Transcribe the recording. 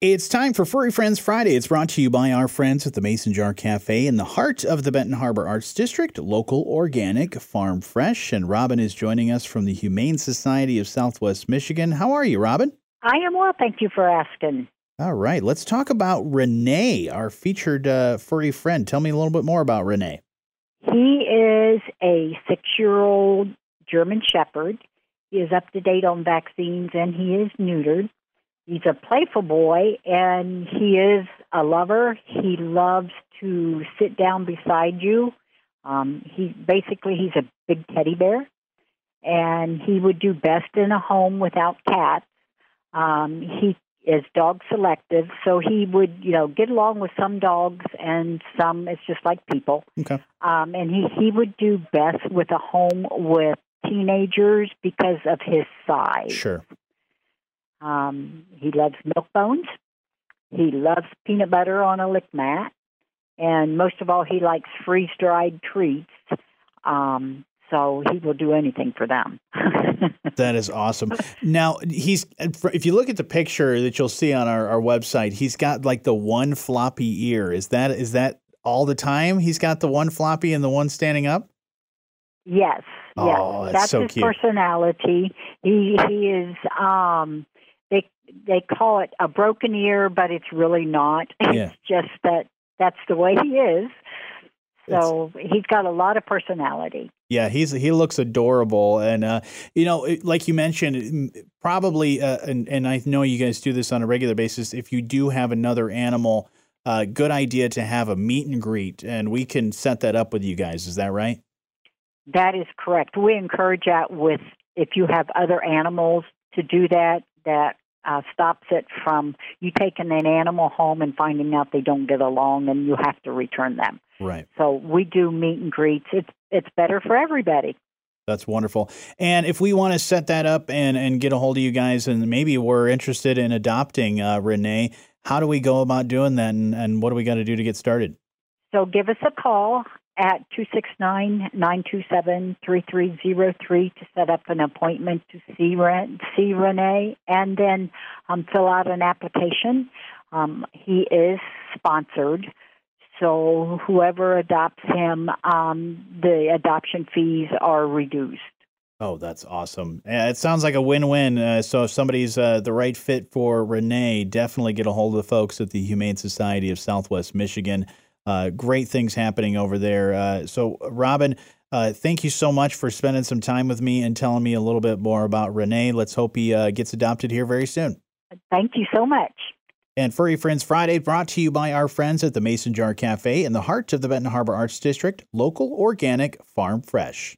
It's time for Furry Friends Friday. It's brought to you by our friends at the Mason Jar Cafe in the heart of the Benton Harbor Arts District, local, organic, farm fresh. And Robin is joining us from the Humane Society of Southwest Michigan. How are you, Robin? I am well. Thank you for asking. All right. Let's talk about Rene, our featured uh, furry friend. Tell me a little bit more about Rene. He is a six year old German Shepherd. He is up to date on vaccines and he is neutered. He's a playful boy and he is a lover. He loves to sit down beside you. Um, he basically he's a big teddy bear, and he would do best in a home without cats. Um, he is dog selective, so he would you know get along with some dogs and some it's just like people. Okay. Um, and he he would do best with a home with teenagers because of his size. Sure. Um, he loves milk bones. He loves peanut butter on a lick mat. And most of all, he likes freeze dried treats. Um, so he will do anything for them. that is awesome. Now, he's, if you look at the picture that you'll see on our, our website, he's got like the one floppy ear. Is that, is that all the time? He's got the one floppy and the one standing up? Yes. Oh, yes. that's, that's so his cute. personality. He he is um they they call it a broken ear, but it's really not. Yeah. It's just that that's the way he is. So he's got a lot of personality. Yeah, he's he looks adorable, and uh, you know, like you mentioned, probably, uh, and and I know you guys do this on a regular basis. If you do have another animal, uh, good idea to have a meet and greet, and we can set that up with you guys. Is that right? That is correct. We encourage that with if you have other animals to do that. That uh, stops it from you taking an animal home and finding out they don't get along, and you have to return them. Right. So we do meet and greets. It's it's better for everybody. That's wonderful. And if we want to set that up and and get a hold of you guys, and maybe we're interested in adopting uh, Rene, how do we go about doing that, and, and what do we got to do to get started? So give us a call at 269-927-3303 to set up an appointment to see, Ren- see Rene and then um, fill out an application. Um, he is sponsored, so whoever adopts him, um, the adoption fees are reduced. Oh, that's awesome. It sounds like a win-win. Uh, so if somebody's uh, the right fit for Rene, definitely get a hold of the folks at the Humane Society of Southwest Michigan. Uh, great things happening over there. Uh, so, Robin, uh, thank you so much for spending some time with me and telling me a little bit more about Rene. Let's hope he uh, gets adopted here very soon. Thank you so much. And Furry Friends Friday brought to you by our friends at the Mason Jar Cafe in the heart of the Benton Harbor Arts District, local, organic, farm fresh.